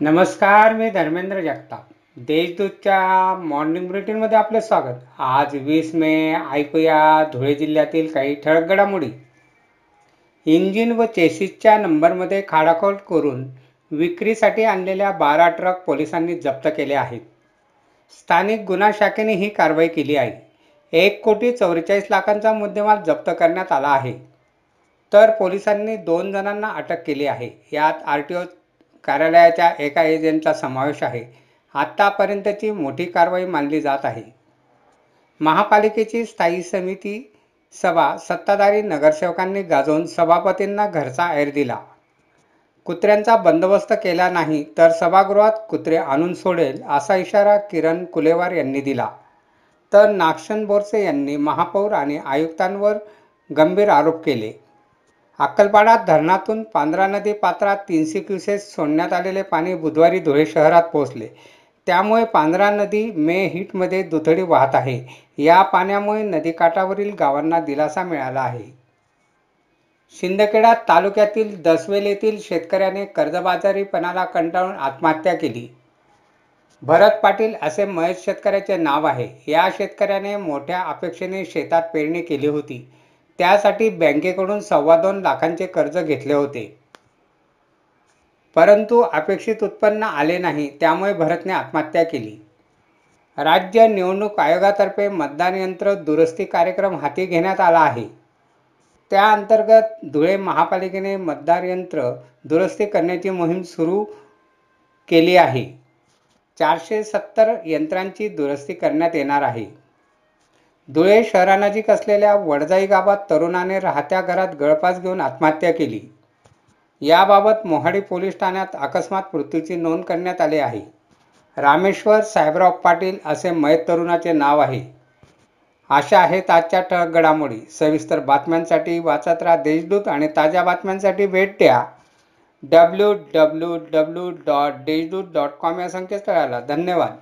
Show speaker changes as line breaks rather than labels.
नमस्कार मी धर्मेंद्र जगताप. देशदूतच्या मॉर्निंग बुलेटिनमध्ये आपलं स्वागत. आज वीस मे ऐकूया धुळे जिल्ह्यातील काही ठळक घडामोडी. इंजिन व चेसिसच्या नंबरमध्ये खाडाखोड करून विक्रीसाठी आणलेल्या बारा ट्रक पोलिसांनी जप्त केले आहेत. स्थानिक गुन्हा शाखेने ही कारवाई केली आहे. एक कोटी चौवेचाळीस लाखांचा मुद्देमाल जप्त करण्यात आला आहे. तर पोलिसांनी दोन जणांना अटक केली आहे. यात आर टी ओ कार्यालयाच्या एका एजंटचा समावेश आहे. आत्तापर्यंतची मोठी कारवाई मानली जात आहे. महापालिकेची स्थायी समिती सभा सत्ताधारी नगरसेवकांनी गाजवून सभापतींना घरचा ऐर दिला. कुत्र्यांचा बंदोबस्त केला नाही तर सभागृहात कुत्रे आणून सोडेल असा इशारा किरण कुलेवार यांनी दिला. तर नागशन बोरसे यांनी महापौर आणि आयुक्तांवर गंभीर आरोप केले. अक्कलपाडा धरणातून पांढरा नदी पात्रात तीनशे क्युसेस सोडण्यात आलेले पाणी बुधवारी धुळे शहरात पोहोचले. त्यामुळे पांढरा नदी मे हिटमध्ये दुथडी वाहत आहे. या पाण्यामुळे नदीकाठावरील गावांना दिलासा मिळाला आहे. शिंदखेडा तालुक्यातील दसवेल येथील शेतकऱ्याने कर्जबाजारीपणाला कंटाळून आत्महत्या केली. भरत पाटील असे महेश शेतकऱ्याचे नाव आहे. या शेतकऱ्याने मोठ्या अपेक्षेने शेतात पेरणी केली होती. त्यासाठी बँकेकडून सव्वा दोन लाखांचे कर्ज घेतले होते. परंतु अपेक्षित उत्पन्न आले नाही त्यामुळे भरतने आत्महत्या केली. राज्य निवडणूक आयोगातर्फे मतदान यंत्र दुरुस्ती कार्यक्रम हाती घेण्यात आला आहे. त्या अंतर्गत धुळे महापालिकेने मतदान यंत्र दुरुस्ती करण्याची मोहीम सुरू केली आहे. चारशे सत्तर यंत्रांची दुरुस्ती करण्यात येणार आहे. धुळे शहरानजीक असलेल्या वडजाई गावात तरुणाने राहत्या घरात गळफास घेऊन आत्महत्या केली. याबाबत मोहाडी पोलीस ठाण्यात अकस्मात मृत्यूची नोंद करण्यात आली आहे. रामेश्वर साहेबराव पाटील असे मयत तरुणाचे नाव आहे. अशा आहेत आजच्या ठळक घडामोडी. सविस्तर बातम्यांसाठी वाचत राहा देशदूत आणि ताज्या बातम्यांसाठी भेट द्या W W W dot Deshdoot dot com या संकेतस्थळाला. धन्यवाद.